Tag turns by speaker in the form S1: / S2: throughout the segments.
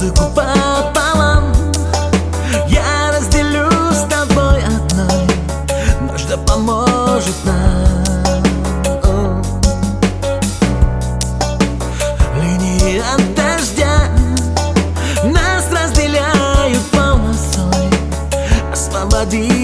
S1: музыку пополам Я разделю с тобой одной Но что поможет нам. Линии от дождя Нас разделяют полосой Освободи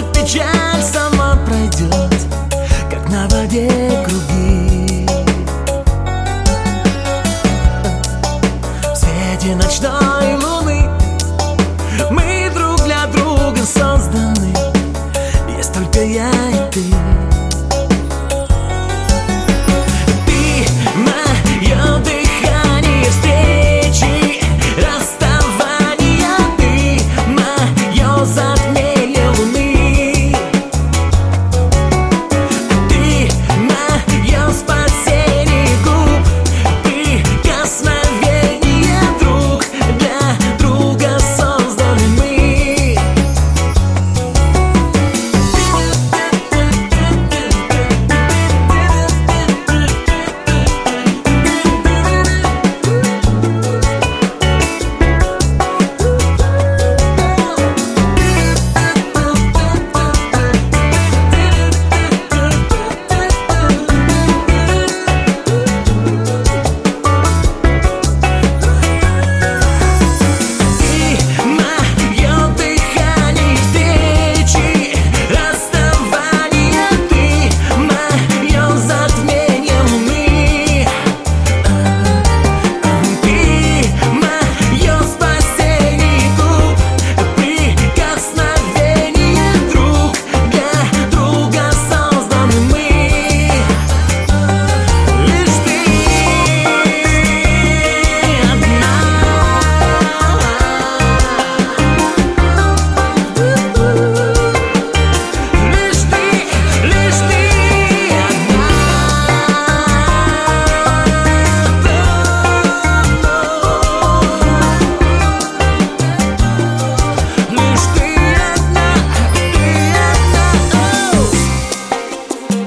S1: Может, печаль сама пройдет, как на воде круги. В свете ночной луны мы друг для друга созданы, есть только я и ты.